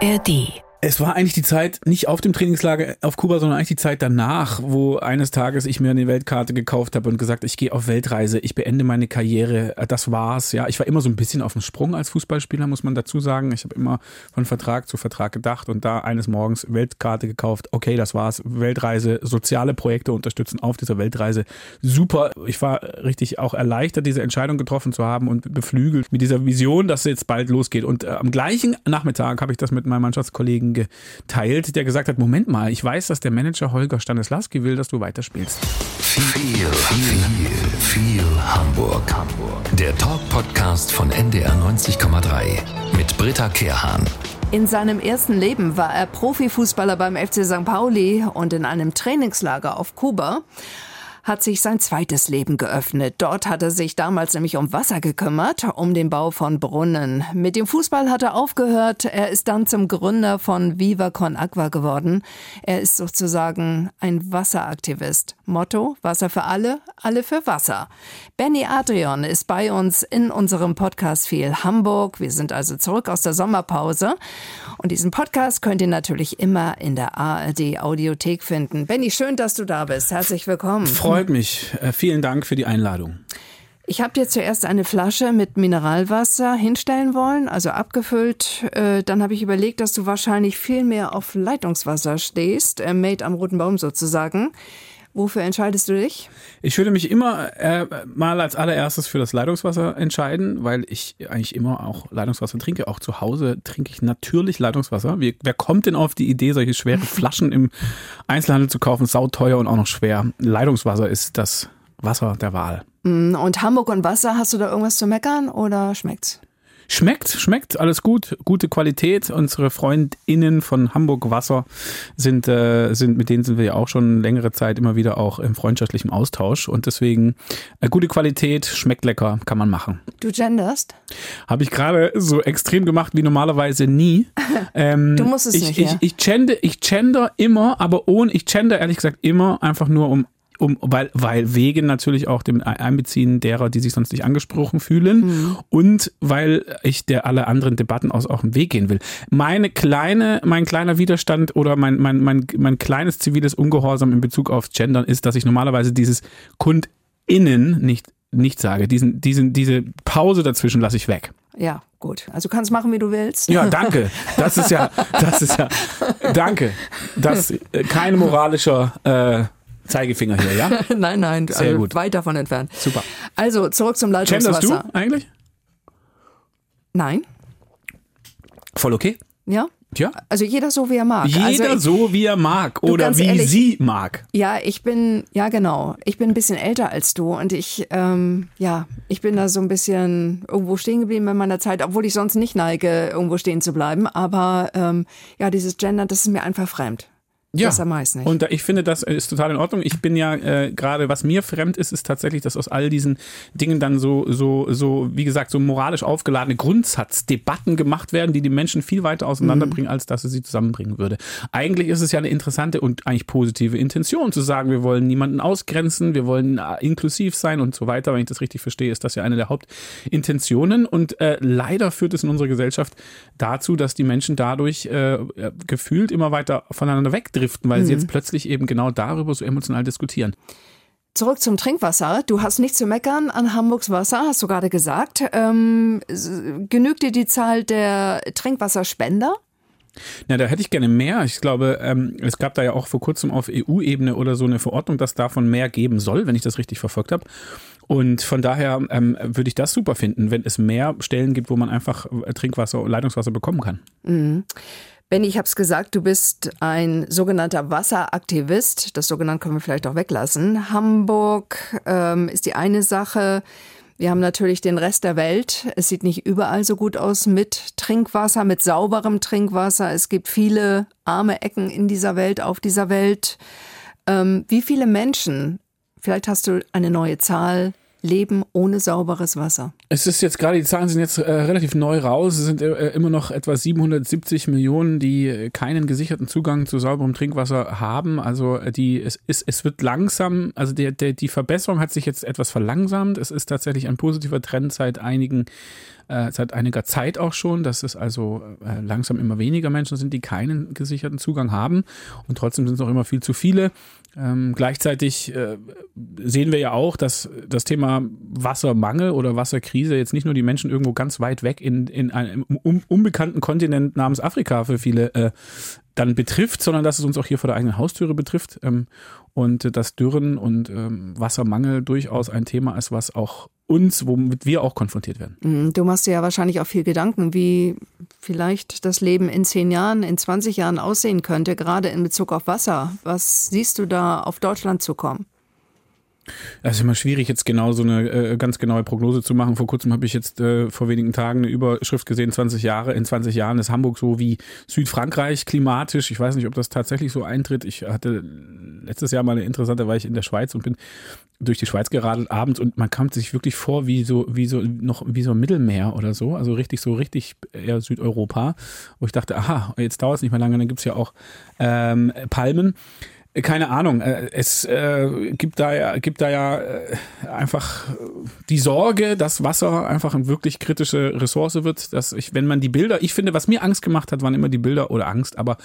ARD. Es war eigentlich die Zeit, nicht auf dem Trainingslager auf Kuba, sondern eigentlich die Zeit danach, wo eines Tages ich mir eine Weltkarte gekauft habe und gesagt, ich gehe auf Weltreise, ich beende meine Karriere, das war's. Ja, ich war immer so ein bisschen auf dem Sprung als Fußballspieler, muss man dazu sagen. Ich habe immer von Vertrag zu Vertrag gedacht und da eines Morgens Weltkarte gekauft. Okay, das war's. Weltreise, soziale Projekte unterstützen auf dieser Weltreise. Super. Ich war richtig auch erleichtert, diese Entscheidung getroffen zu haben und beflügelt mit dieser Vision, dass es jetzt bald losgeht. Und äh, am gleichen Nachmittag habe ich das mit meinem Mannschaftskollegen Kollegen geteilt, der gesagt hat, Moment mal, ich weiß, dass der Manager Holger Stanislawski will, dass du weiterspielst. Viel, viel, viel Hamburg. Hamburg. Der Talk-Podcast von NDR 90,3 mit Britta Kehrhahn. In seinem ersten Leben war er Profifußballer beim FC St. Pauli und in einem Trainingslager auf Kuba hat sich sein zweites Leben geöffnet. Dort hat er sich damals nämlich um Wasser gekümmert, um den Bau von Brunnen. Mit dem Fußball hat er aufgehört. Er ist dann zum Gründer von Viva Con Aqua geworden. Er ist sozusagen ein Wasseraktivist. Motto, Wasser für alle, alle für Wasser. Benny Adrian ist bei uns in unserem Podcast viel Hamburg. Wir sind also zurück aus der Sommerpause. Und diesen Podcast könnt ihr natürlich immer in der ARD Audiothek finden. Benny, schön, dass du da bist. Herzlich willkommen. Freut mich. Äh, vielen Dank für die Einladung. Ich habe dir zuerst eine Flasche mit Mineralwasser hinstellen wollen, also abgefüllt. Äh, dann habe ich überlegt, dass du wahrscheinlich viel mehr auf Leitungswasser stehst, äh, made am roten Baum sozusagen. Wofür entscheidest du dich? Ich würde mich immer äh, mal als allererstes für das Leitungswasser entscheiden, weil ich eigentlich immer auch Leitungswasser trinke. Auch zu Hause trinke ich natürlich Leitungswasser. Wie, wer kommt denn auf die Idee, solche schweren Flaschen im Einzelhandel zu kaufen? Sauteuer und auch noch schwer. Leitungswasser ist das Wasser der Wahl. Mm, und Hamburg und Wasser, hast du da irgendwas zu meckern oder schmeckt's? Schmeckt, schmeckt, alles gut, gute Qualität. Unsere FreundInnen von Hamburg Wasser sind, äh, sind, mit denen sind wir ja auch schon längere Zeit immer wieder auch im freundschaftlichen Austausch und deswegen äh, gute Qualität, schmeckt lecker, kann man machen. Du genderst? Habe ich gerade so extrem gemacht wie normalerweise nie. Ähm, du musst es ich, nicht. Ich, ja. ich, gender, ich gender immer, aber ohne, ich gender ehrlich gesagt immer einfach nur um um, weil, weil wegen natürlich auch dem Einbeziehen derer, die sich sonst nicht angesprochen fühlen mhm. und weil ich der alle anderen Debatten aus auch im Weg gehen will. Meine kleine, mein kleiner Widerstand oder mein, mein, mein, mein kleines ziviles Ungehorsam in Bezug auf Gendern ist, dass ich normalerweise dieses KundInnen nicht, nicht sage. Diesen, diesen, diese Pause dazwischen lasse ich weg. Ja, gut. Also kannst machen, wie du willst. Ja, danke. Das ist ja, das ist ja, danke. Das äh, kein moralischer äh, Zeigefinger hier, ja? nein, nein, Sehr also gut. weit davon entfernt. Super. Also zurück zum Genderst Leitungswasser. du eigentlich? Nein, Voll okay? ja. Ja. Also jeder so, wie er mag. Jeder also ich, so, wie er mag oder wie ehrlich, sie mag. Ja, ich bin, ja genau, ich bin ein bisschen älter als du und ich, ähm, ja, ich bin da so ein bisschen irgendwo stehen geblieben in meiner Zeit, obwohl ich sonst nicht neige, irgendwo stehen zu bleiben. Aber ähm, ja, dieses Gender, das ist mir einfach fremd. Ja, am meisten nicht. und ich finde, das ist total in Ordnung. Ich bin ja äh, gerade, was mir fremd ist, ist tatsächlich, dass aus all diesen Dingen dann so, so, so, wie gesagt, so moralisch aufgeladene Grundsatzdebatten gemacht werden, die die Menschen viel weiter auseinanderbringen, als dass es sie zusammenbringen würde. Eigentlich ist es ja eine interessante und eigentlich positive Intention zu sagen, wir wollen niemanden ausgrenzen, wir wollen äh, inklusiv sein und so weiter. Wenn ich das richtig verstehe, ist das ja eine der Hauptintentionen. Und äh, leider führt es in unserer Gesellschaft dazu, dass die Menschen dadurch äh, gefühlt immer weiter voneinander wegdriften, weil sie jetzt plötzlich eben genau darüber so emotional diskutieren. Zurück zum Trinkwasser. Du hast nichts zu meckern an Hamburgs Wasser, hast du gerade gesagt. Ähm, genügt dir die Zahl der Trinkwasserspender? Na, da hätte ich gerne mehr. Ich glaube, ähm, es gab da ja auch vor kurzem auf EU-Ebene oder so eine Verordnung, dass davon mehr geben soll, wenn ich das richtig verfolgt habe. Und von daher ähm, würde ich das super finden, wenn es mehr Stellen gibt, wo man einfach Trinkwasser, Leitungswasser bekommen kann. Benny, ich habe es gesagt, du bist ein sogenannter Wasseraktivist. Das sogenannte können wir vielleicht auch weglassen. Hamburg ähm, ist die eine Sache. Wir haben natürlich den Rest der Welt. Es sieht nicht überall so gut aus mit Trinkwasser, mit sauberem Trinkwasser. Es gibt viele arme Ecken in dieser Welt, auf dieser Welt. Ähm, wie viele Menschen, vielleicht hast du eine neue Zahl, leben ohne sauberes Wasser? Es ist jetzt gerade, die Zahlen sind jetzt äh, relativ neu raus. Es sind äh, immer noch etwa 770 Millionen, die äh, keinen gesicherten Zugang zu sauberem Trinkwasser haben. Also äh, die, es, es, es wird langsam, also der, der, die Verbesserung hat sich jetzt etwas verlangsamt. Es ist tatsächlich ein positiver Trend seit einigen äh, seit einiger Zeit auch schon, dass es also äh, langsam immer weniger Menschen sind, die keinen gesicherten Zugang haben. Und trotzdem sind es noch immer viel zu viele. Ähm, gleichzeitig äh, sehen wir ja auch, dass das Thema Wassermangel oder Wasserkrise jetzt nicht nur die Menschen irgendwo ganz weit weg in, in einem un unbekannten Kontinent namens Afrika für viele äh, dann betrifft, sondern dass es uns auch hier vor der eigenen Haustüre betrifft. Ähm, und dass Dürren und ähm, Wassermangel durchaus ein Thema ist, was auch uns, womit wir auch konfrontiert werden. Mhm, du machst dir ja wahrscheinlich auch viel Gedanken, wie vielleicht das Leben in zehn Jahren, in 20 Jahren aussehen könnte, gerade in Bezug auf Wasser. Was siehst du da auf Deutschland zukommen? Es ist immer schwierig, jetzt genau so eine äh, ganz genaue Prognose zu machen. Vor kurzem habe ich jetzt äh, vor wenigen Tagen eine Überschrift gesehen, 20 Jahre, in 20 Jahren ist Hamburg so wie Südfrankreich klimatisch. Ich weiß nicht, ob das tatsächlich so eintritt. Ich hatte letztes Jahr mal eine interessante, war ich in der Schweiz und bin durch die Schweiz geradelt abends und man kam sich wirklich vor wie so, wie so, noch wie so Mittelmeer oder so. Also richtig, so richtig eher Südeuropa, wo ich dachte, aha, jetzt dauert es nicht mehr lange, dann gibt's ja auch ähm, Palmen. Keine Ahnung. Äh, es äh, gibt da ja, gibt da ja äh, einfach die Sorge, dass Wasser einfach eine wirklich kritische Ressource wird. Dass ich, wenn man die Bilder, ich finde, was mir Angst gemacht hat, waren immer die Bilder oder Angst, aber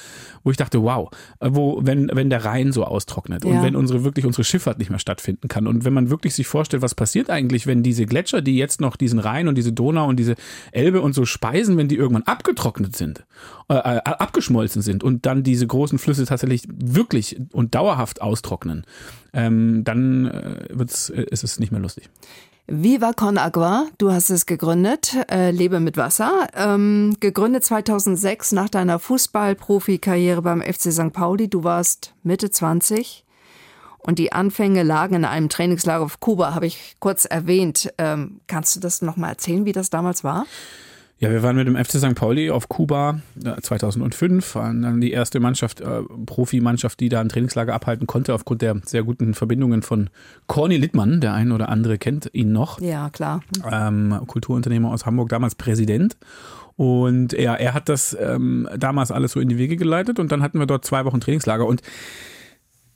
wo ich dachte, wow, wo wenn wenn der Rhein so austrocknet ja. und wenn unsere wirklich unsere Schifffahrt nicht mehr stattfinden kann und wenn man wirklich sich vorstellt, was passiert eigentlich, wenn diese Gletscher, die jetzt noch diesen Rhein und diese Donau und diese Elbe und so speisen, wenn die irgendwann abgetrocknet sind, äh, abgeschmolzen sind und dann diese großen Flüsse tatsächlich wirklich und dauerhaft austrocknen, ähm, dann äh, wird's, äh, ist es nicht mehr lustig. Viva Con Agua, du hast es gegründet, äh, Lebe mit Wasser. Ähm, gegründet 2006 nach deiner Fußballprofikarriere beim FC St. Pauli. Du warst Mitte 20 und die Anfänge lagen in einem Trainingslager auf Kuba, habe ich kurz erwähnt. Ähm, kannst du das nochmal erzählen, wie das damals war? Ja, wir waren mit dem FC St. Pauli auf Kuba 2005, waren dann die erste Mannschaft, äh, Profimannschaft, die da ein Trainingslager abhalten konnte, aufgrund der sehr guten Verbindungen von Corny Littmann. Der ein oder andere kennt ihn noch. Ja, klar. Ähm, Kulturunternehmer aus Hamburg, damals Präsident. Und er, er hat das ähm, damals alles so in die Wege geleitet und dann hatten wir dort zwei Wochen Trainingslager und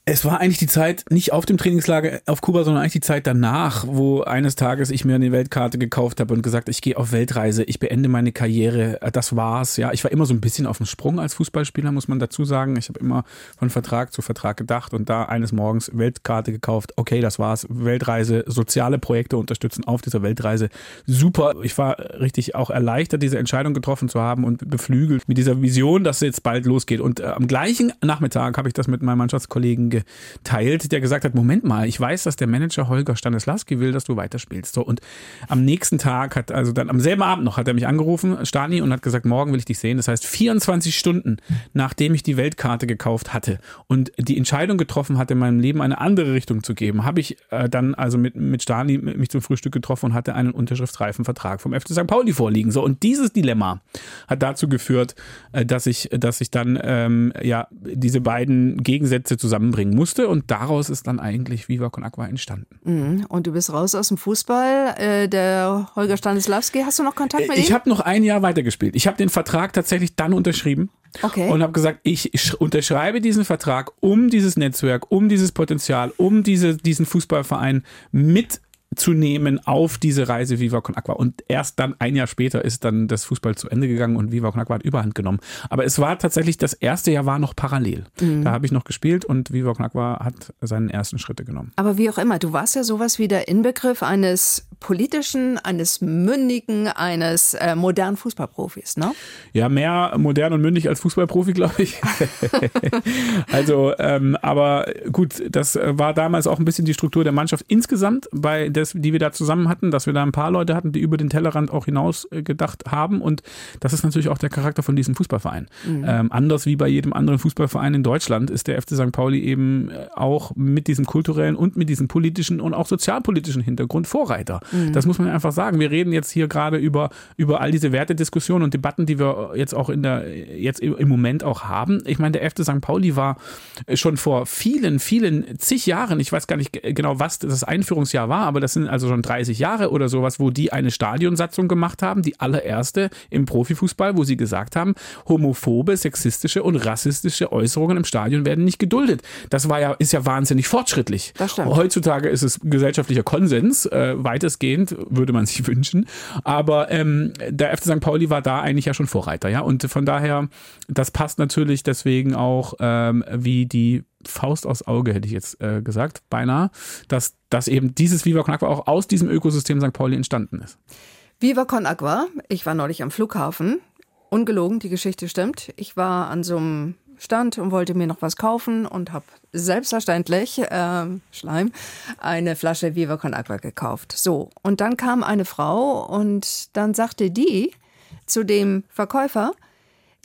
es war eigentlich die Zeit nicht auf dem Trainingslager auf Kuba, sondern eigentlich die Zeit danach, wo eines Tages ich mir eine Weltkarte gekauft habe und gesagt, ich gehe auf Weltreise, ich beende meine Karriere, das war's. Ja, ich war immer so ein bisschen auf dem Sprung als Fußballspieler, muss man dazu sagen. Ich habe immer von Vertrag zu Vertrag gedacht und da eines Morgens Weltkarte gekauft. Okay, das war's. Weltreise, soziale Projekte unterstützen auf dieser Weltreise. Super. Ich war richtig auch erleichtert, diese Entscheidung getroffen zu haben und beflügelt mit dieser Vision, dass es jetzt bald losgeht. Und äh, am gleichen Nachmittag habe ich das mit meinem Mannschaftskollegen geteilt, der gesagt hat, Moment mal, ich weiß, dass der Manager Holger Stanislawski will, dass du weiterspielst. So, und am nächsten Tag hat, also dann am selben Abend noch, hat er mich angerufen, Stani, und hat gesagt, morgen will ich dich sehen. Das heißt, 24 Stunden, nachdem ich die Weltkarte gekauft hatte und die Entscheidung getroffen hatte, meinem Leben eine andere Richtung zu geben, habe ich äh, dann also mit, mit Stani mich zum Frühstück getroffen und hatte einen unterschriftsreifen Vertrag vom FC St. Pauli vorliegen. So, und dieses Dilemma hat dazu geführt, äh, dass ich, dass ich dann ähm, ja diese beiden Gegensätze zusammenbringe bringen musste und daraus ist dann eigentlich Viva Con Aqua entstanden. Mhm. Und du bist raus aus dem Fußball. Äh, der Holger Stanislawski, hast du noch Kontakt mit ihm? Ich habe noch ein Jahr weitergespielt. Ich habe den Vertrag tatsächlich dann unterschrieben. Okay. Und habe gesagt, ich unterschreibe diesen Vertrag, um dieses Netzwerk, um dieses Potenzial, um diese, diesen Fußballverein mit zu nehmen auf diese Reise Viva Con Aqua. Und erst dann, ein Jahr später, ist dann das Fußball zu Ende gegangen und Viva Con Aqua hat Überhand genommen. Aber es war tatsächlich, das erste Jahr war noch parallel. Mhm. Da habe ich noch gespielt und Viva Con Aqua hat seinen ersten Schritte genommen. Aber wie auch immer, du warst ja sowas wie der Inbegriff eines politischen, eines mündigen, eines äh, modernen Fußballprofis, ne? Ja, mehr modern und mündig als Fußballprofi, glaube ich. also, ähm, aber gut, das war damals auch ein bisschen die Struktur der Mannschaft insgesamt bei des, die wir da zusammen hatten, dass wir da ein paar Leute hatten, die über den Tellerrand auch hinaus äh, gedacht haben. Und das ist natürlich auch der Charakter von diesem Fußballverein. Mhm. Ähm, anders wie bei jedem anderen Fußballverein in Deutschland ist der FC St. Pauli eben äh, auch mit diesem kulturellen und mit diesem politischen und auch sozialpolitischen Hintergrund Vorreiter. Mhm. Das muss man einfach sagen. Wir reden jetzt hier gerade über, über all diese Wertediskussionen und Debatten, die wir jetzt auch in der, jetzt im Moment auch haben. Ich meine, der FC St. Pauli war schon vor vielen, vielen zig Jahren, ich weiß gar nicht genau, was das Einführungsjahr war, aber das sind also schon 30 Jahre oder sowas, wo die eine Stadionsatzung gemacht haben, die allererste im Profifußball, wo sie gesagt haben, homophobe, sexistische und rassistische Äußerungen im Stadion werden nicht geduldet. Das war ja, ist ja wahnsinnig fortschrittlich. Das stimmt. Heutzutage ist es gesellschaftlicher Konsens, äh, weitestgehend, würde man sich wünschen. Aber ähm, der FC St. Pauli war da eigentlich ja schon Vorreiter, ja. Und von daher, das passt natürlich deswegen auch ähm, wie die Faust aus Auge, hätte ich jetzt äh, gesagt, beinahe, dass, dass eben dieses Viva Con Aqua auch aus diesem Ökosystem St. Pauli entstanden ist. Viva Con Aqua. Ich war neulich am Flughafen. Ungelogen, die Geschichte stimmt. Ich war an so einem Stand und wollte mir noch was kaufen und habe selbstverständlich, äh, Schleim, eine Flasche Viva Con Aqua gekauft. So, und dann kam eine Frau und dann sagte die zu dem Verkäufer,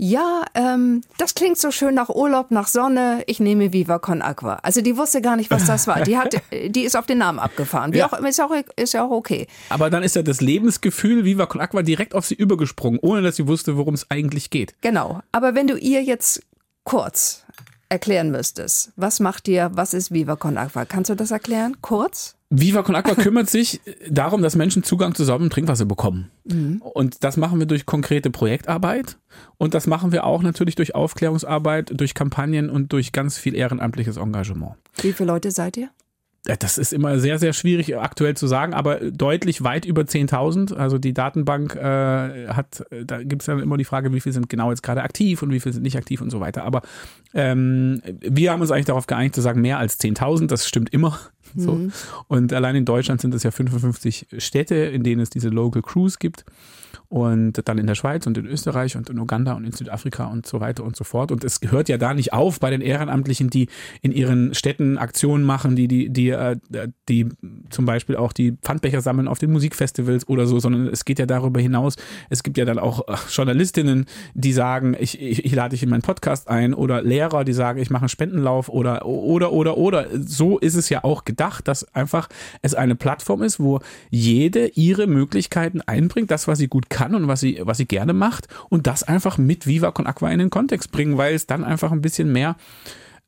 ja, ähm, das klingt so schön nach Urlaub, nach Sonne. Ich nehme Viva Con Aqua. Also die wusste gar nicht, was das war. Die hat, die ist auf den Namen abgefahren. Wie Ja. auch, ist, auch, ist ja auch okay. Aber dann ist ja das Lebensgefühl Viva Con Aqua direkt auf sie übergesprungen, ohne dass sie wusste, worum es eigentlich geht. Genau. Aber wenn du ihr jetzt kurz erklären müsstest, was macht ihr, was ist Viva Con Aqua? Kannst du das erklären? Kurz? Viva Con Aqua kümmert sich darum, dass Menschen Zugang zu sauberem Trinkwasser bekommen. Mhm. Und das machen wir durch konkrete Projektarbeit. Und das machen wir auch natürlich durch Aufklärungsarbeit, durch Kampagnen und durch ganz viel ehrenamtliches Engagement. Wie viele Leute seid ihr? Das ist immer sehr, sehr schwierig aktuell zu sagen, aber deutlich weit über 10.000. Also die Datenbank äh, hat, da gibt es dann immer die Frage, wie viel sind genau jetzt gerade aktiv und wie viel sind nicht aktiv und so weiter. Aber ähm, wir haben uns eigentlich darauf geeinigt zu sagen, mehr als 10.000, das stimmt immer. So. Und allein in Deutschland sind es ja 55 Städte, in denen es diese Local Crews gibt. Und dann in der Schweiz und in Österreich und in Uganda und in Südafrika und so weiter und so fort. Und es hört ja da nicht auf bei den Ehrenamtlichen, die in ihren Städten Aktionen machen, die, die, die, äh, die zum Beispiel auch die Pfandbecher sammeln auf den Musikfestivals oder so, sondern es geht ja darüber hinaus. Es gibt ja dann auch äh, Journalistinnen, die sagen, ich, ich, ich lade dich in meinen Podcast ein oder Lehrer, die sagen, ich mache einen Spendenlauf oder, oder, oder, oder. So ist es ja auch gedacht, dass einfach es eine Plattform ist, wo jede ihre Möglichkeiten einbringt, das, was sie gut kann und was sie, was sie gerne macht und das einfach mit Viva Con Aqua in den Kontext bringen, weil es dann einfach ein bisschen mehr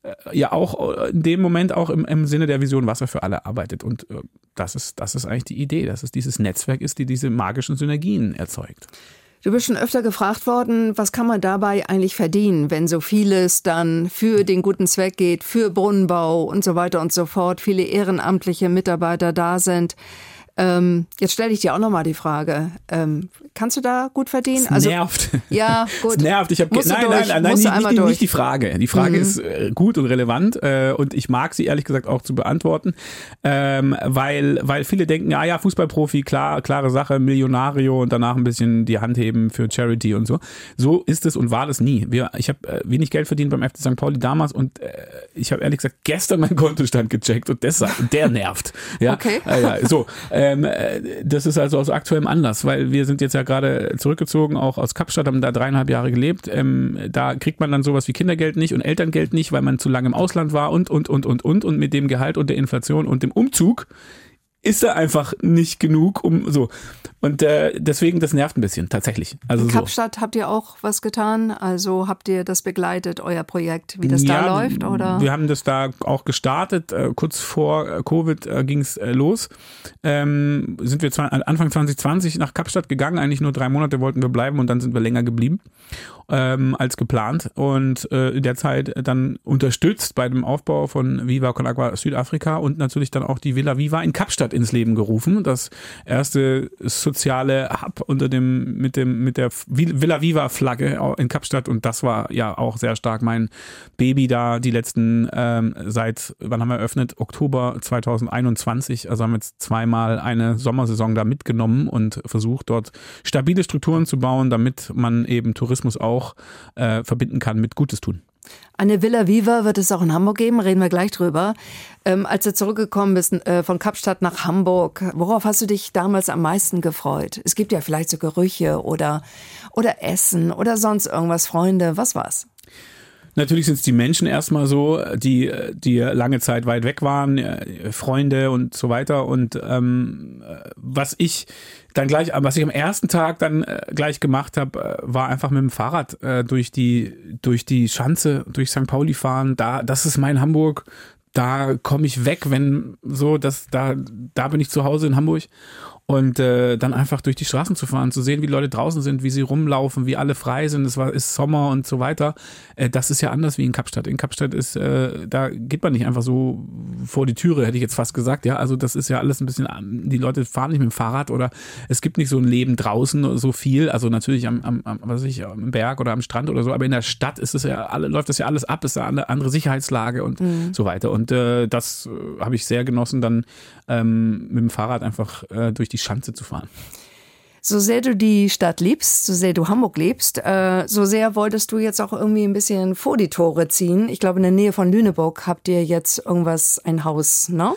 äh, ja auch äh, in dem Moment auch im, im Sinne der Vision Wasser für alle arbeitet. Und äh, das ist, das ist eigentlich die Idee, dass es dieses Netzwerk ist, die diese magischen Synergien erzeugt. Du bist schon öfter gefragt worden, was kann man dabei eigentlich verdienen, wenn so vieles dann für den guten Zweck geht, für Brunnenbau und so weiter und so fort, viele ehrenamtliche Mitarbeiter da sind. Ähm, jetzt stelle ich dir auch nochmal die Frage, ähm, kannst du da gut verdienen? Es nervt. Ja, gut. Es nervt. Ich Musst du nein, nein, nein, nein, musst nicht, nicht, nicht die Frage. Die Frage Mhm. ist äh, gut und relevant äh, und ich mag sie ehrlich gesagt auch zu beantworten, ähm, weil weil viele denken, ja ja Fußballprofi, klar klare Sache, Millionario und danach ein bisschen die Hand heben für Charity und so. So ist es und war das nie. Wir, ich habe äh, wenig Geld verdient beim FC St. Pauli damals und äh, ich habe ehrlich gesagt gestern meinen Kontostand gecheckt und deshalb der nervt. Ja, Okay. ja, so. Ähm, äh, das ist also aus aktuellem Anlass, weil wir sind jetzt ja gerade zurückgezogen, auch aus Kapstadt, haben da dreieinhalb Jahre gelebt. Ähm, da kriegt man dann sowas wie Kindergeld nicht und Elterngeld nicht, weil man zu lange im Ausland war und, und, und, und, und. Und mit dem Gehalt und der Inflation und dem Umzug ist da einfach nicht genug, um so. Und äh, deswegen, das nervt ein bisschen, tatsächlich. Also In so. Kapstadt habt ihr auch was getan? Also habt ihr das begleitet, euer Projekt, wie das da Ja, läuft? Oder? Wir haben das da auch gestartet. Äh, kurz vor äh, Covid äh, ging es äh, los. Ähm, sind wir zwar Anfang 2020 nach Kapstadt gegangen. Eigentlich nur drei Monate wollten wir bleiben und dann sind wir länger geblieben ähm, als geplant. Und äh, in der Zeit dann unterstützt bei dem Aufbau von Viva Con Agua Südafrika und natürlich dann auch die Villa Viva in Kapstadt ins Leben gerufen. Das erste soziale Hub unter dem, mit dem, mit der Villa Viva Flagge in Kapstadt. Und das war ja auch sehr stark mein Baby da die letzten, ähm, seit, wann haben wir eröffnet? Oktober 2021. Also haben wir jetzt zweimal eine Sommersaison da mitgenommen und versucht dort stabile Strukturen zu bauen, damit man eben Tourismus auch äh, verbinden kann mit Gutes tun. Eine Villa Viva wird es auch in Hamburg geben, reden wir gleich drüber. Ähm, als du zurückgekommen bist äh, von Kapstadt nach Hamburg, worauf hast du dich damals am meisten gefreut? Es gibt ja vielleicht so Gerüche oder, oder Essen oder sonst irgendwas, Freunde, was war's? Natürlich sind es die Menschen erstmal so, die, die lange Zeit weit weg waren, äh, Freunde und so weiter. Und ähm, was ich dann gleich, was ich am ersten Tag dann äh, gleich gemacht habe, äh, war einfach mit dem Fahrrad äh, durch die durch die Schanze, durch St. Pauli fahren. Da, das ist mein Hamburg. da komme ich weg, wenn so, dass da, da bin ich zu Hause in Hamburg und äh, dann einfach durch die Straßen zu fahren, zu sehen, wie die Leute draußen sind, wie sie rumlaufen, wie alle frei sind, es war ist Sommer und so weiter. Äh, das ist ja anders wie in Kapstadt. In Kapstadt ist, äh, da geht man nicht einfach so vor die Türe, hätte ich jetzt fast gesagt. Ja, also das ist ja alles ein bisschen, die Leute fahren nicht mit dem Fahrrad oder es gibt nicht so ein Leben draußen so viel. Also natürlich am, am, am was weiß ich, am Berg oder am Strand oder so, aber in der Stadt ist es ja alle, läuft das ja alles ab, ist da eine andere Sicherheitslage und mhm. so weiter. Und äh, das äh, habe ich sehr genossen, dann ähm, mit dem Fahrrad einfach äh, durch die Schanze zu fahren. So sehr du die Stadt liebst, so sehr du Hamburg liebst, äh, so sehr wolltest du jetzt auch irgendwie ein bisschen vor die Tore ziehen. Ich glaube, in der Nähe von Lüneburg habt ihr jetzt irgendwas, ein Haus, ne?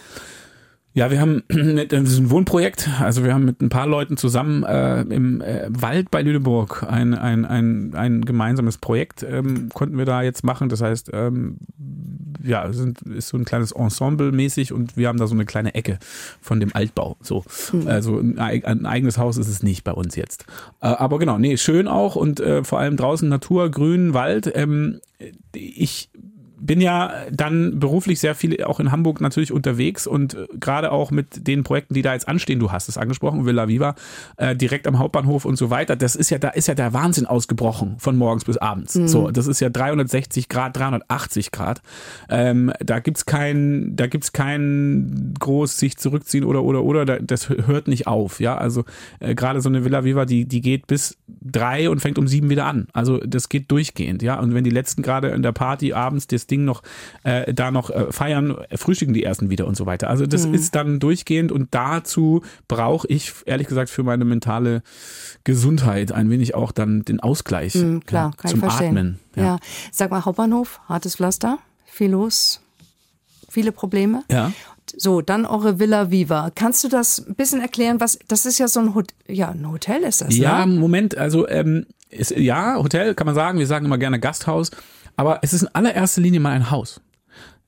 Ja, wir haben das ist ein Wohnprojekt. Also wir haben mit ein paar Leuten zusammen äh, im äh, Wald bei Lüneburg ein, ein, ein, ein gemeinsames Projekt ähm, konnten wir da jetzt machen. Das heißt, ähm, ja, sind, ist so ein kleines Ensemble mäßig und wir haben da so eine kleine Ecke von dem Altbau. So, mhm. also ein, ein, eigenes Haus ist es nicht bei uns jetzt. Äh, aber genau, nee, schön auch und äh, vor allem draußen Natur, Grün, Wald. Ähm, ich bin ja dann beruflich sehr viel auch in Hamburg natürlich unterwegs und äh, gerade auch mit den Projekten, die da jetzt anstehen, du hast es angesprochen, Villa Viva, äh, direkt am Hauptbahnhof und so weiter, das ist ja, da ist ja der Wahnsinn ausgebrochen von morgens bis abends. Mhm. So, das ist ja 360 Grad, 380 Grad. Ähm, da gibt's kein, da gibt's kein groß sich zurückziehen oder oder oder, das hört nicht auf, ja, also äh, gerade so eine Villa Viva, die, die geht bis drei und fängt um sieben wieder an. Also das geht durchgehend, ja, und wenn die letzten gerade in der Party abends das Ding noch äh, da noch äh, feiern, frühstücken die ersten wieder und so weiter. Also das mhm. ist dann durchgehend und dazu brauche ich ehrlich gesagt für meine mentale Gesundheit ein wenig auch dann den Ausgleich mhm, klar, ja, zum Atmen. Ja. ja. Sag mal Hauptbahnhof, hartes Pflaster, viel los, viele Probleme. Ja. So, dann eure Villa Viva. Kannst du das ein bisschen erklären, was, das ist ja so ein, Hot ja, ein Hotel ist das, Ja, ne? Moment, also, ähm, ist, ja, Hotel kann man sagen, wir sagen immer gerne Gasthaus. Aber es ist in allererster Linie mal ein Haus.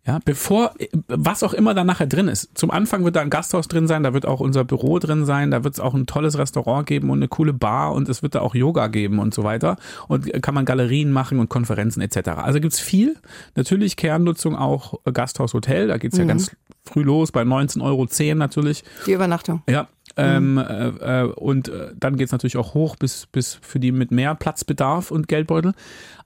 Ja, bevor, was auch immer da nachher drin ist. Zum Anfang wird da ein Gasthaus drin sein, da wird auch unser Büro drin sein, da wird es auch ein tolles Restaurant geben und eine coole Bar und es wird da auch Yoga geben und so weiter. Und kann man Galerien machen und Konferenzen etc. Also gibt's viel. Natürlich Kernnutzung auch Gasthaus, Hotel, da geht's mhm. ja ganz früh los, bei 19,10 Euro natürlich. Die Übernachtung. Ja, ähm, mhm. äh, und äh, dann geht's natürlich auch hoch bis, bis für die mit mehr Platzbedarf und Geldbeutel.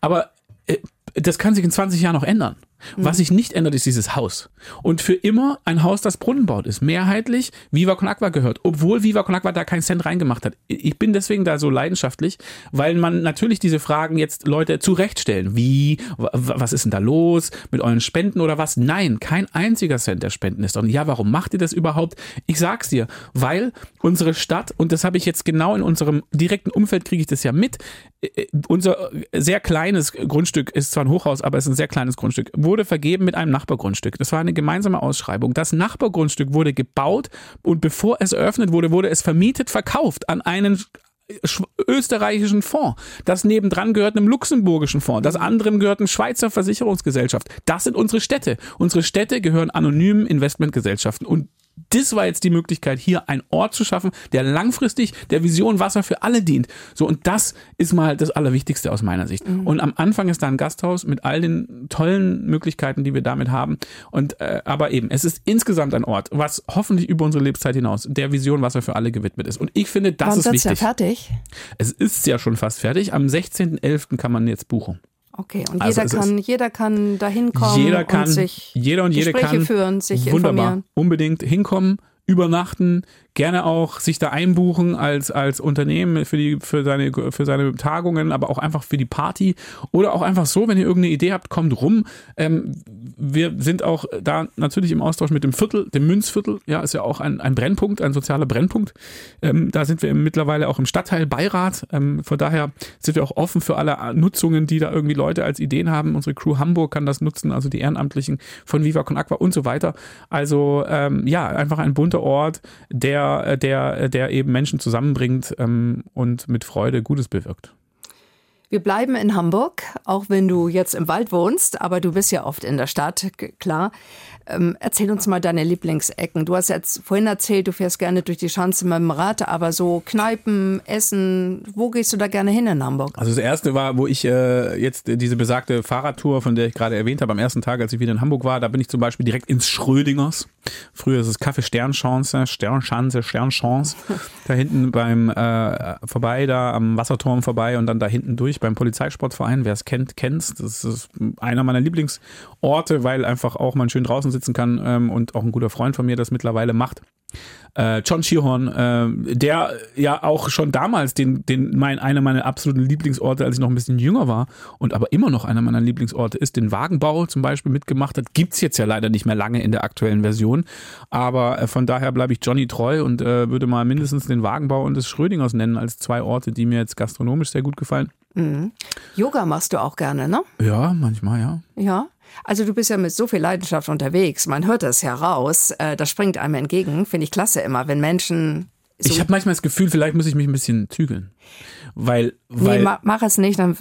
Aber äh, das kann sich in 20 Jahren noch ändern. Was sich nicht ändert, ist dieses Haus. Und für immer ein Haus, das Brunnenbaut ist. Mehrheitlich Viva Con Aqua gehört. Obwohl Viva Con Aqua da keinen Cent reingemacht hat. Ich bin deswegen da so leidenschaftlich, weil man natürlich diese Fragen jetzt Leute zurechtstellen. Wie, was ist denn da los mit euren Spenden oder was? Nein, kein einziger Cent der Spenden ist. Und ja, warum macht ihr das überhaupt? Ich sag's dir, weil unsere Stadt, und das habe ich jetzt genau in unserem direkten Umfeld, kriege ich das ja mit, äh, äh, unser sehr kleines Grundstück ist zwar ein Hochhaus, aber es ist ein sehr kleines Grundstück, wurde wurde vergeben mit einem Nachbargrundstück. Das war eine gemeinsame Ausschreibung. Das Nachbargrundstück wurde gebaut und bevor es eröffnet wurde, wurde es vermietet, verkauft an einen österreichischen Fonds. Das nebendran gehört einem luxemburgischen Fonds. Das andere gehört einer Schweizer Versicherungsgesellschaft. Das sind unsere Städte. Unsere Städte gehören anonymen Investmentgesellschaften. Und das war jetzt die Möglichkeit, hier einen Ort zu schaffen, der langfristig der Vision Wasser für alle dient. So, und das ist mal das Allerwichtigste aus meiner Sicht. Mhm. Und am Anfang ist da ein Gasthaus mit all den tollen Möglichkeiten, die wir damit haben. Und äh, aber eben, es ist insgesamt ein Ort, was hoffentlich über unsere Lebenszeit hinaus der Vision Wasser für alle gewidmet ist. Und ich finde, das Wann ist wichtig. Ja fertig? Es ist ja schon fast fertig. Am 16.11. kann man jetzt buchen. Okay, und also jeder, kann, jeder kann da hinkommen jeder kann, und sich jeder und jede Gespräche kann, führen, sich wunderbar, informieren. Unbedingt hinkommen, übernachten, gerne auch sich da einbuchen als, als Unternehmen für, die, für, seine, für seine Tagungen, aber auch einfach für die Party oder auch einfach so, wenn ihr irgendeine Idee habt, kommt rum. Ähm, wir sind auch da natürlich im Austausch mit dem Viertel, dem Münzviertel, ja, ist ja auch ein, ein Brennpunkt, ein sozialer Brennpunkt. Ähm, da sind wir mittlerweile auch im Stadtteilbeirat. Ähm, von daher sind wir auch offen für alle Nutzungen, die da irgendwie Leute als Ideen haben. Unsere Crew Hamburg kann das nutzen, also die Ehrenamtlichen von Viva Con Aqua und so weiter. Also ähm, ja, einfach ein bunter Ort, der der, der, der eben Menschen zusammenbringt ähm, und mit Freude Gutes bewirkt. Wir bleiben in Hamburg, auch wenn du jetzt im Wald wohnst, aber du bist ja oft in der Stadt, klar. Ähm, erzähl uns mal deine Lieblingsecken. Du hast jetzt vorhin erzählt, du fährst gerne durch die Schanze mit dem Rad, aber so Kneipen, Essen, wo gehst du da gerne hin in Hamburg? Also das erste war, wo ich äh, jetzt diese besagte Fahrradtour, von der ich gerade erwähnt habe, am ersten Tag, als ich wieder in Hamburg war, da bin ich zum Beispiel direkt ins Schrödingers. Früher ist es Kaffee Sternchance, Sternschanze, Sternchance. da hinten beim äh, vorbei, da am Wasserturm vorbei und dann da hinten durch beim Polizeisportverein. Wer es kennt, kennt's. Das ist einer meiner Lieblingsorte, weil einfach auch man schön draußen sitzen kann ähm, und auch ein guter Freund von mir das mittlerweile macht. Äh, John Sheehan, äh, der ja auch schon damals den, den mein, einer meiner absoluten Lieblingsorte, als ich noch ein bisschen jünger war und aber immer noch einer meiner Lieblingsorte ist, den Wagenbau zum Beispiel mitgemacht hat. Gibt's jetzt ja leider nicht mehr lange in der aktuellen Version, aber äh, von daher bleibe ich Johnny treu und äh, würde mal mindestens den Wagenbau und des Schrödingers nennen als zwei Orte, die mir jetzt gastronomisch sehr gut gefallen. Mhm. Yoga machst du auch gerne, ne? Ja, manchmal, ja. Ja. Also du bist ja mit so viel Leidenschaft unterwegs. Man hört das heraus. Äh, das springt einem entgegen. Finde ich klasse immer, wenn Menschen. So ich habe manchmal das Gefühl, vielleicht muss ich mich ein bisschen zügeln. Weil, weil nee, mach es nicht, dann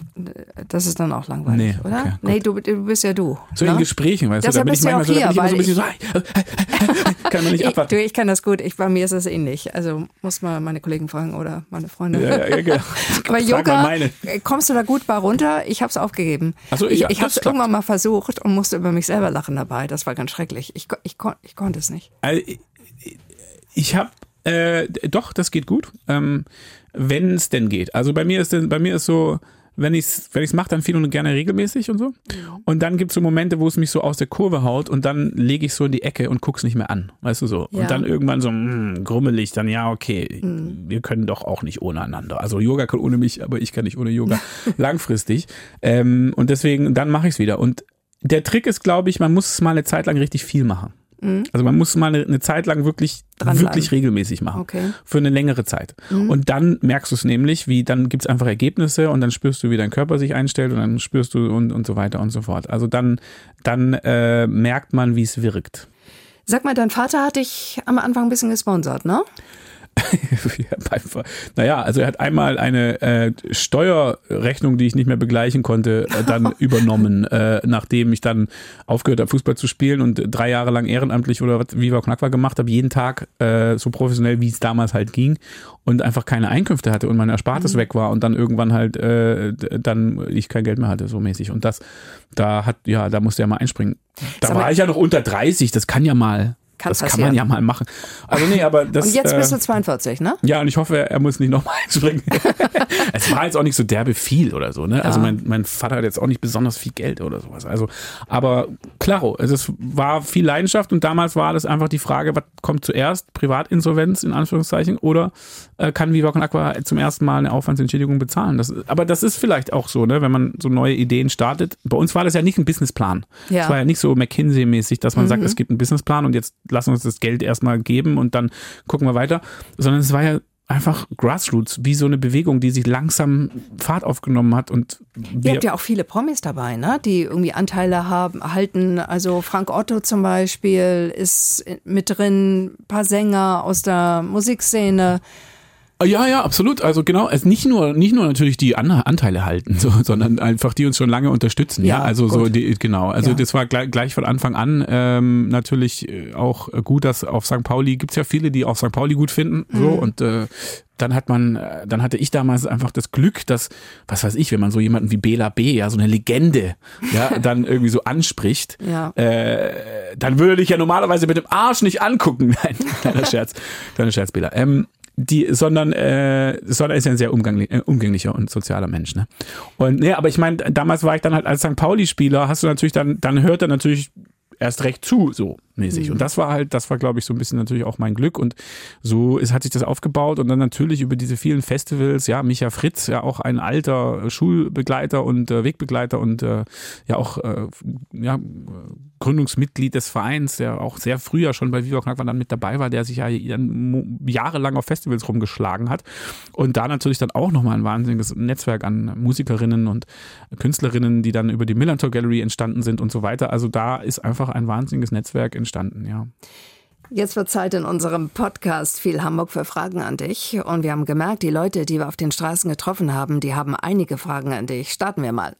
das ist dann auch langweilig, nee, oder? Okay, nee, du, du bist ja du. So ne? in Gesprächen, weißt Deshalb du, da bin ich manchmal so, hier, da bin ich immer so ein bisschen so, kann man nicht abwarten. Ich, du, ich kann das gut, ich, bei mir ist es ähnlich. Also muss man meine Kollegen fragen oder meine Freunde. Ja, ja, ja, genau. Aber Yoga, kommst du da gut bei runter? Ich habe es aufgegeben. Also ich ich, ich habe es irgendwann mal versucht und musste über mich selber lachen dabei. Das war ganz schrecklich. Ich, ich, ich, ich konnte es nicht. Also, ich habe äh, doch, das geht gut. Ähm, wenn es denn geht. Also bei mir ist bei mir ist so, wenn ich es wenn ich's mache, dann viel und gerne regelmäßig und so. Mhm. Und dann gibt es so Momente, wo es mich so aus der Kurve haut und dann lege ich so in die Ecke und guck's nicht mehr an. Weißt du so. Ja. Und dann irgendwann so, mh, hm, grummelig, dann ja, okay, mhm. wir können doch auch nicht ohne einander. Also Yoga kann ohne mich, aber ich kann nicht ohne Yoga langfristig. Ähm, und deswegen, dann mache ich es wieder. Und der Trick ist, glaube ich, man muss es mal eine Zeit lang richtig viel machen. Mhm. Also man muss mal eine, eine Zeit lang wirklich, wirklich regelmäßig machen. Okay. Für eine längere Zeit. Mhm. Und dann merkst du es nämlich, wie dann gibt's einfach Ergebnisse und dann spürst du, wie dein Körper sich einstellt und dann spürst du und, und so weiter und so fort. Also dann, dann äh, merkt man, wie es wirkt. Sag mal, dein Vater hat dich am Anfang ein bisschen gesponsert, ne? naja, also er hat einmal eine äh, Steuerrechnung, die ich nicht mehr begleichen konnte, äh, dann übernommen, äh, nachdem ich dann aufgehört habe, Fußball zu spielen und drei Jahre lang ehrenamtlich oder was, Viva Knackwa gemacht habe, jeden Tag äh, so professionell, wie es damals halt ging und einfach keine Einkünfte hatte und mein Erspartes mhm. weg war und dann irgendwann halt äh, dann ich kein Geld mehr hatte, so mäßig. Und das, da hat, ja, da musste er mal einspringen. Da war ich ja noch unter 30, das kann ja mal kann das passieren. kann man ja mal machen. Also nee, aber das. Und jetzt bist du 42, ne? Ja, und ich hoffe, er muss nicht nochmal einspringen. es war jetzt auch nicht so derbe viel oder so, ne? Also ja. Also mein, mein Vater hat jetzt auch nicht besonders viel Geld oder sowas. Also, aber klaro, also es war viel Leidenschaft und damals war das einfach die Frage, was kommt zuerst? Privatinsolvenz in Anführungszeichen oder äh, kann Viva Con Aqua zum ersten Mal eine Aufwandsentschädigung bezahlen? Das, aber das ist vielleicht auch so, ne? Wenn man so neue Ideen startet. Bei uns war das ja nicht ein Businessplan. Ja. Es war ja nicht so McKinsey-mäßig, dass man mhm. sagt, es gibt einen Businessplan und jetzt lassen uns das Geld erstmal geben und dann gucken wir weiter, sondern es war ja einfach Grassroots, wie so eine Bewegung, die sich langsam Fahrt aufgenommen hat und Ihr habt ja auch viele Promis dabei, ne? die irgendwie Anteile haben, halten. Also Frank Otto zum Beispiel ist mit drin, ein paar Sänger aus der Musikszene. Ja, ja, absolut. Also genau, es nicht nur nicht nur natürlich die An Anteile halten, so, sondern einfach die uns schon lange unterstützen. Ja, ja also gut. so die, genau. Also ja. das war gleich, gleich von Anfang an ähm, natürlich äh, auch gut, dass auf St. Pauli gibt's ja viele, die auch St. Pauli gut finden. So mhm. und äh, dann hat man, äh, dann hatte ich damals einfach das Glück, dass, was weiß ich, wenn man so jemanden wie Bela B, ja, so eine Legende, ja, dann irgendwie so anspricht, ja. äh, dann würde ich ja normalerweise mit dem Arsch nicht angucken. Nein, kleiner Scherz, kleiner Scherz, Bela. Ähm, die, sondern, äh, sondern ist ja ein sehr umgänglich, äh, umgänglicher und sozialer Mensch. Ne? Und nee, aber ich meine, damals war ich dann halt als St. Pauli-Spieler, hast du natürlich dann, dann hört er natürlich erst recht zu, so mäßig. Mhm. Und das war halt, das war, glaube ich, so ein bisschen natürlich auch mein Glück. Und so ist, hat sich das aufgebaut. Und dann natürlich über diese vielen Festivals, ja, Micha Fritz, ja auch ein alter Schulbegleiter und äh, Wegbegleiter und äh, ja auch äh, ja, Gründungsmitglied des Vereins, der auch sehr früher schon bei Viva Knackmann dann mit dabei war, der sich ja jahrelang auf Festivals rumgeschlagen hat. Und da natürlich dann auch nochmal ein wahnsinniges Netzwerk an Musikerinnen und Künstlerinnen, die dann über die Millantor Gallery entstanden sind und so weiter. Also da ist einfach ein wahnsinniges Netzwerk entstanden, ja. Jetzt wird Zeit in unserem Podcast viel Hamburg für Fragen an dich. Und wir haben gemerkt, die Leute, die wir auf den Straßen getroffen haben, die haben einige Fragen an dich. Starten wir mal.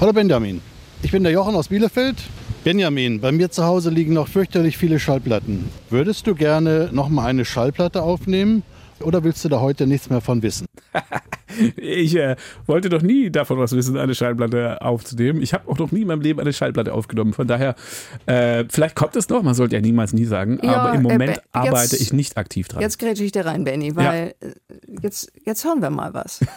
Hallo Benjamin, ich bin der Jochen aus Bielefeld. Benjamin, bei mir zu Hause liegen noch fürchterlich viele Schallplatten. Würdest du gerne noch mal eine Schallplatte aufnehmen oder willst du da heute nichts mehr von wissen? ich äh, wollte doch nie davon was wissen, eine Schallplatte aufzunehmen. Ich habe auch noch nie in meinem Leben eine Schallplatte aufgenommen. Von daher, äh, vielleicht kommt es noch, man sollte ja niemals nie sagen, ja, aber im Moment äh, arbeite ich nicht aktiv dran. Jetzt grätsche ich dir rein, Benny, weil ja. Äh, jetzt, jetzt hören wir mal was.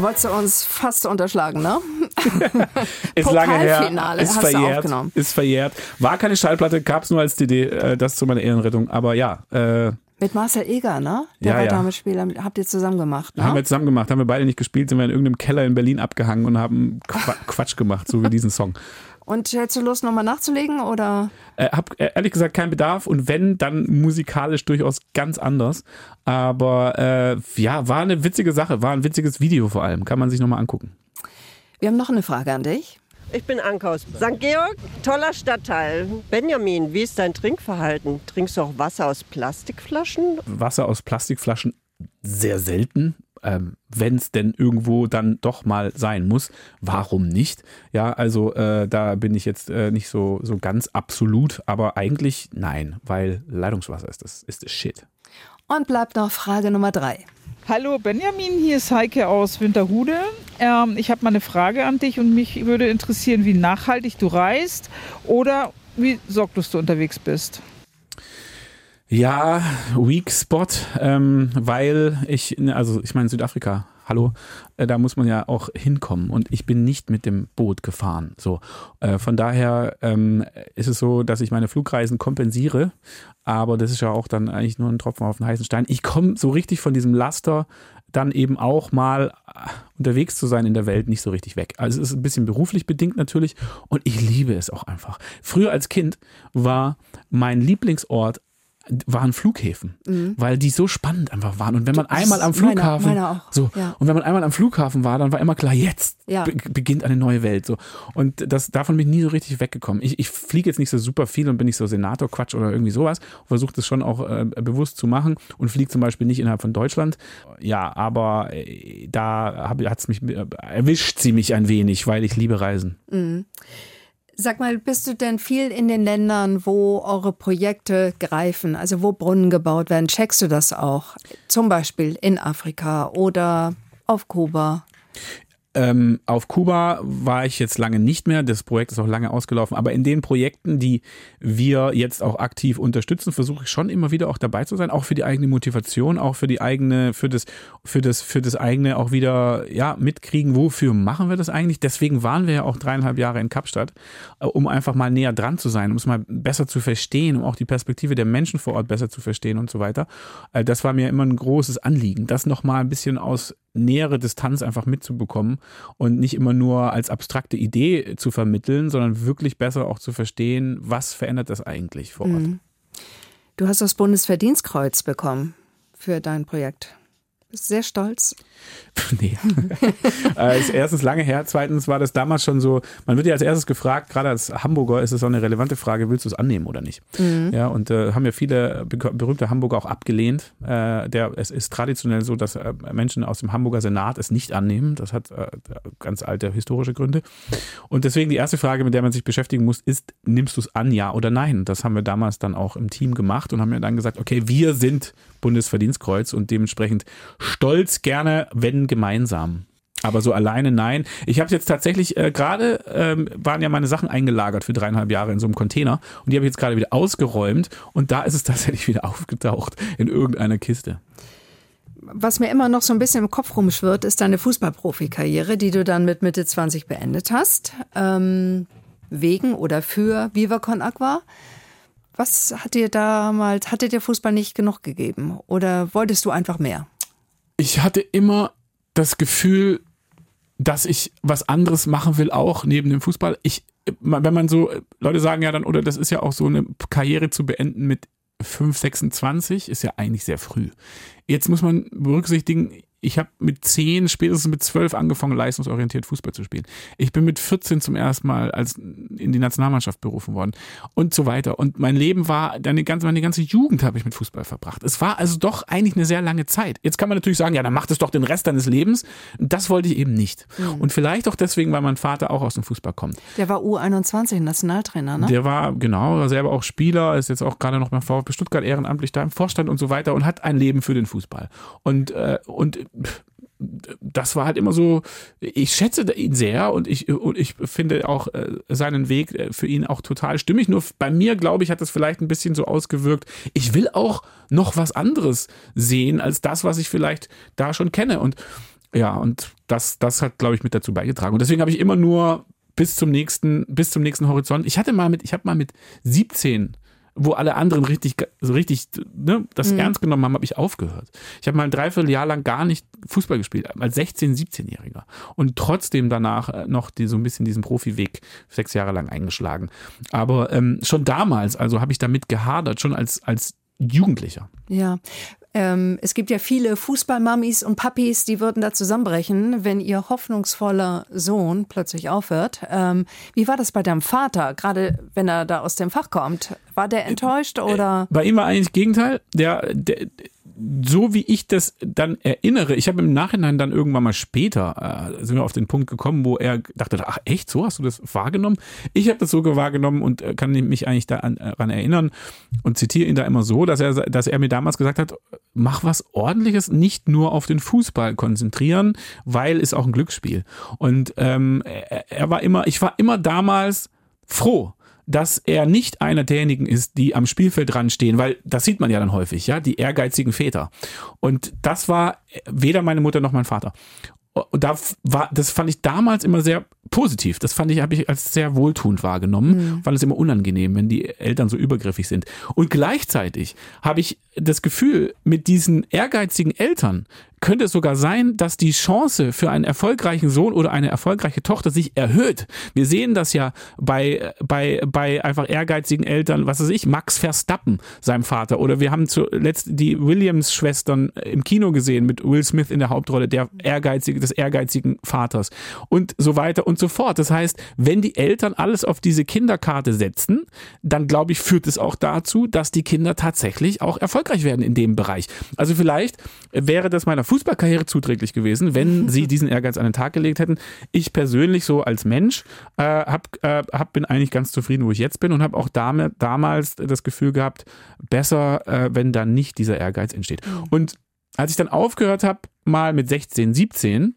wolltest du uns fast unterschlagen, ne? ist lange her, ist verjährt, ist verjährt. War keine Schallplatte, gab es nur als CD, äh, das zu meiner Ehrenrettung, aber ja. Äh, mit Marcel Eger, ne? Der ja, war ja. Damenspieler. Habt ihr zusammen gemacht, ne? Haben wir zusammen gemacht. Haben wir beide nicht gespielt, sind wir in irgendeinem Keller in Berlin abgehangen und haben Quatsch gemacht, so wie diesen Song. Und hättest du Lust, nochmal nachzulegen oder? Äh, hab äh, ehrlich gesagt keinen Bedarf und wenn, dann musikalisch durchaus ganz anders. Aber äh, ja, war eine witzige Sache, war ein witziges Video vor allem. Kann man sich nochmal angucken. Wir haben noch eine Frage an dich. Ich bin Anka aus St. Georg, toller Stadtteil. Benjamin, wie ist dein Trinkverhalten? Trinkst du auch Wasser aus Plastikflaschen? Wasser aus Plastikflaschen sehr selten ähm, wenn es denn irgendwo dann doch mal sein muss, warum nicht? Ja, also äh, da bin ich jetzt äh, nicht so, so ganz absolut, aber eigentlich nein, weil Leitungswasser ist das, ist das Shit. Und bleibt noch Frage Nummer drei. Hallo Benjamin, hier ist Heike aus Winterhude. Ähm, ich habe mal eine Frage an dich und mich würde interessieren, wie nachhaltig du reist oder wie sorglos du unterwegs bist. Ja, Weak Spot, ähm, weil ich, ne, also ich meine Südafrika, hallo, äh, da muss man ja auch hinkommen und ich bin nicht mit dem Boot gefahren. So, äh, von daher ähm, ist es so, dass ich meine Flugreisen kompensiere, aber das ist ja auch dann eigentlich nur ein Tropfen auf den heißen Stein. Ich komme so richtig von diesem Laster dann eben auch mal äh, unterwegs zu sein in der Welt nicht so richtig weg. Also es ist ein bisschen beruflich bedingt natürlich und ich liebe es auch einfach. Früher als Kind war mein Lieblingsort waren Flughäfen, mhm. weil die so spannend einfach waren. Und wenn man einmal am Flughafen, meine, meine so, ja. und wenn man einmal am Flughafen war, dann war immer klar, jetzt ja. be beginnt eine neue Welt. So. Und das, davon bin ich nie so richtig weggekommen. Ich, ich fliege jetzt nicht so super viel und bin nicht so Senator-Quatsch oder irgendwie sowas. Versuche das schon auch äh, bewusst zu machen und fliege zum Beispiel nicht innerhalb von Deutschland. Ja, aber äh, da hat es mich, äh, erwischt sie mich ein wenig, weil ich liebe Reisen. Mhm. Sag mal, bist du denn viel in den Ländern, wo eure Projekte greifen, also wo Brunnen gebaut werden? Checkst du das auch? Zum Beispiel in Afrika oder auf Kuba? Ähm, auf Kuba war ich jetzt lange nicht mehr. Das Projekt ist auch lange ausgelaufen. Aber in den Projekten, die wir jetzt auch aktiv unterstützen, versuche ich schon immer wieder auch dabei zu sein. Auch für die eigene Motivation, auch für die eigene, für das, für das, für das eigene auch wieder, ja, mitkriegen. Wofür machen wir das eigentlich? Deswegen waren wir ja auch dreieinhalb Jahre in Kapstadt, äh, um einfach mal näher dran zu sein, um es mal besser zu verstehen, um auch die Perspektive der Menschen vor Ort besser zu verstehen und so weiter. Äh, das war mir immer ein großes Anliegen, das nochmal ein bisschen aus nähere Distanz einfach mitzubekommen und nicht immer nur als abstrakte Idee zu vermitteln, sondern wirklich besser auch zu verstehen, was verändert das eigentlich vor Ort. Mhm. Du hast das Bundesverdienstkreuz bekommen für dein Projekt. Bist sehr stolz? nee. äh, ist erstens lange her. Zweitens war das damals schon so, man wird ja als erstes gefragt, gerade als Hamburger ist es auch eine relevante Frage, willst du es annehmen oder nicht? Mhm. Ja, und äh, haben ja viele berühmte Hamburger auch abgelehnt. Äh, der, es ist traditionell so, dass äh, Menschen aus dem Hamburger Senat es nicht annehmen. Das hat äh, ganz alte historische Gründe. Und deswegen die erste Frage, mit der man sich beschäftigen muss, ist, nimmst du es an, ja oder nein? Das haben wir damals dann auch im Team gemacht und haben ja dann gesagt, okay, wir sind Bundesverdienstkreuz und dementsprechend stolz gerne, wenn gemeinsam. Aber so alleine nein. Ich habe jetzt tatsächlich äh, gerade ähm, waren ja meine Sachen eingelagert für dreieinhalb Jahre in so einem Container und die habe ich jetzt gerade wieder ausgeräumt und da ist es tatsächlich wieder aufgetaucht in irgendeiner Kiste. Was mir immer noch so ein bisschen im Kopf rumschwirrt, ist deine Fußballprofikarriere, die du dann mit Mitte 20 beendet hast. Ähm, wegen oder für Viva Con Aqua. Was hat dir damals, hatte dir Fußball nicht genug gegeben oder wolltest du einfach mehr? Ich hatte immer das Gefühl, dass ich was anderes machen will, auch neben dem Fußball. Ich, wenn man so, Leute sagen ja dann, oder das ist ja auch so eine Karriere zu beenden mit 5, 26, ist ja eigentlich sehr früh. Jetzt muss man berücksichtigen, ich habe mit zehn, spätestens mit zwölf angefangen, leistungsorientiert Fußball zu spielen. Ich bin mit 14 zum ersten Mal als in die Nationalmannschaft berufen worden und so weiter. Und mein Leben war, meine ganze, meine ganze Jugend habe ich mit Fußball verbracht. Es war also doch eigentlich eine sehr lange Zeit. Jetzt kann man natürlich sagen, ja, dann macht es doch den Rest deines Lebens. Das wollte ich eben nicht. Mhm. Und vielleicht auch deswegen, weil mein Vater auch aus dem Fußball kommt. Der war U21 Nationaltrainer, ne? Der war, genau, selber auch Spieler, ist jetzt auch gerade noch beim VfB Stuttgart ehrenamtlich da im Vorstand und so weiter und hat ein Leben für den Fußball. Und, äh, und das war halt immer so, ich schätze ihn sehr und ich, und ich finde auch äh, seinen Weg äh, für ihn auch total stimmig. Nur bei mir, glaube ich, hat das vielleicht ein bisschen so ausgewirkt. Ich will auch noch was anderes sehen als das, was ich vielleicht da schon kenne. Und ja, und das, das hat, glaube ich, mit dazu beigetragen. Und deswegen habe ich immer nur bis zum nächsten, bis zum nächsten Horizont. Ich hatte mal mit, ich habe mal mit 17 wo alle anderen richtig, so richtig ne, das mhm. ernst genommen haben, habe ich aufgehört. Ich habe mal ein Dreivierteljahr lang gar nicht Fußball gespielt, als 16-, 17-Jähriger. Und trotzdem danach äh, noch die, so ein bisschen diesen Profiweg sechs Jahre lang eingeschlagen. Aber ähm, schon damals, also habe ich damit gehadert, schon als, als Jugendlicher. Ja, ähm, es gibt ja viele Fußballmamis und Papis, die würden da zusammenbrechen, wenn ihr hoffnungsvoller Sohn plötzlich aufhört. Ähm, wie war das bei deinem Vater, gerade wenn er da aus dem Fach kommt? War der enttäuscht oder? Bei ihm war eigentlich das Gegenteil. Der, der, so wie ich das dann erinnere, ich habe im Nachhinein dann irgendwann mal später, äh, sind wir auf den Punkt gekommen, wo er dachte, ach echt, so hast du das wahrgenommen? Ich habe das so wahrgenommen und äh, kann mich eigentlich daran erinnern und zitiere ihn da immer so, dass er, dass er mir damals gesagt hat, mach was ordentliches, nicht nur auf den Fußball konzentrieren, weil es auch ein Glücksspiel. Und ähm, er, er war immer, ich war immer damals froh, dass er nicht einer derjenigen ist, die am Spielfeld dran stehen, weil das sieht man ja dann häufig, ja, die ehrgeizigen Väter. Und das war weder meine Mutter noch mein Vater. Und da war, das fand ich damals immer sehr positiv. Das fand ich, habe ich als sehr wohltuend wahrgenommen. Mhm. Fand es immer unangenehm, wenn die Eltern so übergriffig sind. Und gleichzeitig habe ich das Gefühl, mit diesen ehrgeizigen Eltern könnte es sogar sein, dass die Chance für einen erfolgreichen Sohn oder eine erfolgreiche Tochter sich erhöht. Wir sehen das ja bei, bei, bei einfach ehrgeizigen Eltern, was weiß ich, Max Verstappen, seinem Vater. Oder wir haben zuletzt die Williams-Schwestern im Kino gesehen mit Will Smith in der Hauptrolle, der ehrgeizige, des ehrgeizigen Vaters. Und so weiter und so fort. Das heißt, wenn die Eltern alles auf diese Kinderkarte setzen, dann glaube ich, führt es auch dazu, dass die Kinder tatsächlich auch erfolgreich werden in dem Bereich. Also vielleicht wäre das meiner Fußballkarriere zuträglich gewesen, wenn sie diesen Ehrgeiz an den Tag gelegt hätten. Ich persönlich so als Mensch äh, hab, äh, hab, bin eigentlich ganz zufrieden, wo ich jetzt bin und habe auch damit, damals das Gefühl gehabt, besser, äh, wenn dann nicht dieser Ehrgeiz entsteht. Mhm. Und als ich dann aufgehört habe, mal mit 16, 17,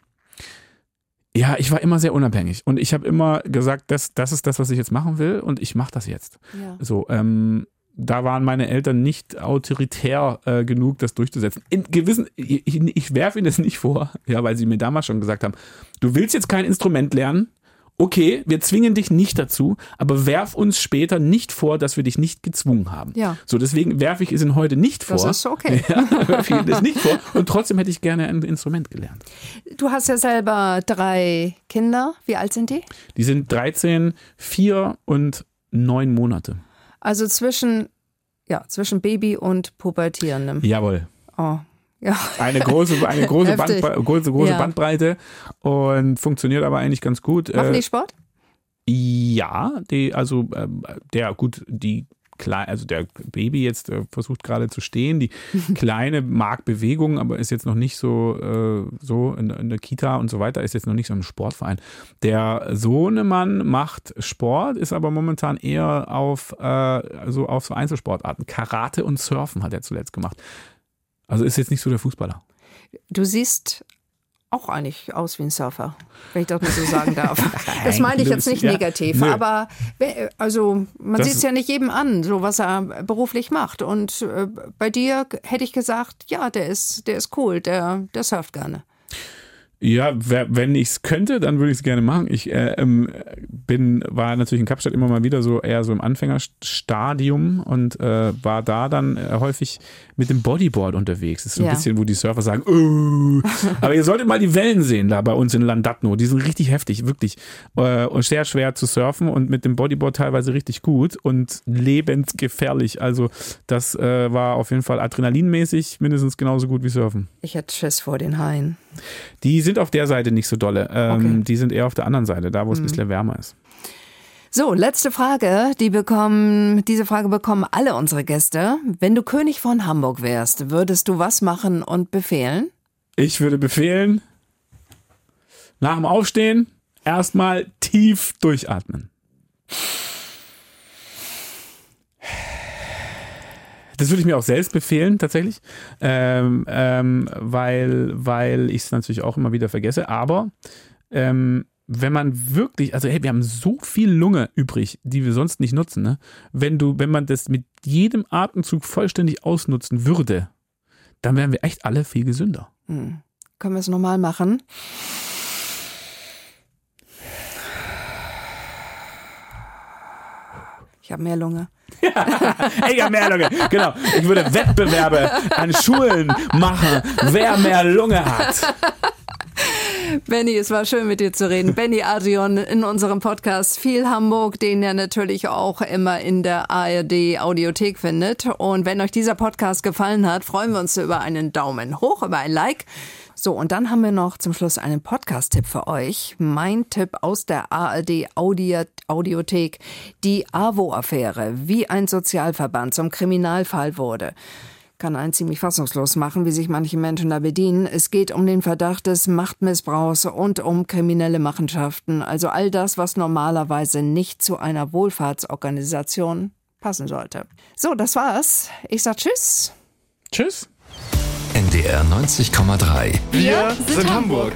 ja, ich war immer sehr unabhängig und ich habe immer gesagt, das, das ist das, was ich jetzt machen will und ich mache das jetzt. Ja. So, ähm, da waren meine Eltern nicht autoritär äh, genug, das durchzusetzen. In gewissen, ich, ich werfe ihnen das nicht vor, ja, weil sie mir damals schon gesagt haben, du willst jetzt kein Instrument lernen, okay, wir zwingen dich nicht dazu, aber werf uns später nicht vor, dass wir dich nicht gezwungen haben. Ja. So, deswegen werfe ich es ihnen heute nicht vor. Das ist okay. Ja, werfe ich das nicht vor. Und trotzdem hätte ich gerne ein Instrument gelernt. Du hast ja selber drei Kinder. Wie alt sind die? Die sind 13, 4 und 9 Monate. Also zwischen, ja, zwischen Baby und Pubertierendem. Jawohl. Oh, ja. Eine große, eine große, Bandbreite, große, große ja. Bandbreite und funktioniert aber eigentlich ganz gut. Machen die äh, Sport? Ja, die, also äh, der gut, die klein, also der Baby jetzt äh, versucht gerade zu stehen. Die kleine mag Bewegung, aber ist jetzt noch nicht so, äh, so in, in, der Kita und so weiter, ist jetzt noch nicht so ein Sportverein. Der Sohnemann macht Sport, ist aber momentan eher auf, äh, so auf so Einzelsportarten. Karate und Surfen hat er zuletzt gemacht. Also ist jetzt nicht so der Fußballer. Du siehst auch eigentlich aus wie ein Surfer, wenn ich das mal so sagen darf. Das meine ich jetzt nicht ja, negativ, nö. aber also man sieht es ja nicht jedem an, so was er beruflich macht. Und äh, bei dir hätte ich gesagt, ja, der ist, der ist cool, der, der surft gerne. Ja, wenn ich es könnte, dann würde ich es gerne machen. Ich äh, ähm, bin, war natürlich in Kapstadt immer mal wieder so eher so im Anfängerstadium und äh, war da dann äh, häufig mit dem Bodyboard unterwegs. Das ist so ein Ja. bisschen, wo die Surfer sagen, "Oh." aber ihr solltet mal die Wellen sehen da bei uns in Landatno. Die sind richtig heftig, wirklich. Äh, und sehr schwer zu surfen und mit dem Bodyboard teilweise richtig gut und lebensgefährlich. Also das war auf jeden Fall adrenalinmäßig mindestens genauso gut wie Surfen. Ich hätte Schiss vor den Haien. Die sind auf der Seite nicht so dolle. Ähm, Okay. Mhm. Die sind eher auf der anderen Seite, da wo es ein bisschen wärmer ist. So, letzte Frage. Die bekommen, diese Frage bekommen alle unsere Gäste. Wenn du König von Hamburg wärst, würdest du was machen und befehlen? Ich würde befehlen, nach dem Aufstehen erstmal tief durchatmen. Das würde ich mir auch selbst befehlen, tatsächlich, ähm, ähm, weil, weil ich es natürlich auch immer wieder vergesse. Aber ähm, wenn man wirklich, also hey, wir haben so viel Lunge übrig, die wir sonst nicht nutzen. Ne? Wenn du, wenn man das mit jedem Atemzug vollständig ausnutzen würde, dann wären wir echt alle viel gesünder. Können wir es nochmal machen? Ich habe mehr Lunge. Hab mehr Lunge. Genau. Ich würde Wettbewerbe an Schulen machen, wer mehr Lunge hat. Benny, es war schön mit dir zu reden. Benny Adrian in unserem Podcast Viel Hamburg, den ihr natürlich auch immer in der ARD Audiothek findet. Und wenn euch dieser Podcast gefallen hat, freuen wir uns über einen Daumen hoch, über ein Like. So, und dann haben wir noch zum Schluss einen Podcast-Tipp für euch. Mein Tipp aus der ARD Audio Audiothek. Die AWO-Affäre, wie ein Sozialverband zum Kriminalfall wurde kann einen ziemlich fassungslos machen, wie sich manche Menschen da bedienen. Es geht um den Verdacht des Machtmissbrauchs und um kriminelle Machenschaften, also all das, was normalerweise nicht zu einer Wohlfahrtsorganisation passen sollte. So, das war's. Ich sag Tschüss. Tschüss. NDR 90,3. Wir sind Hamburg.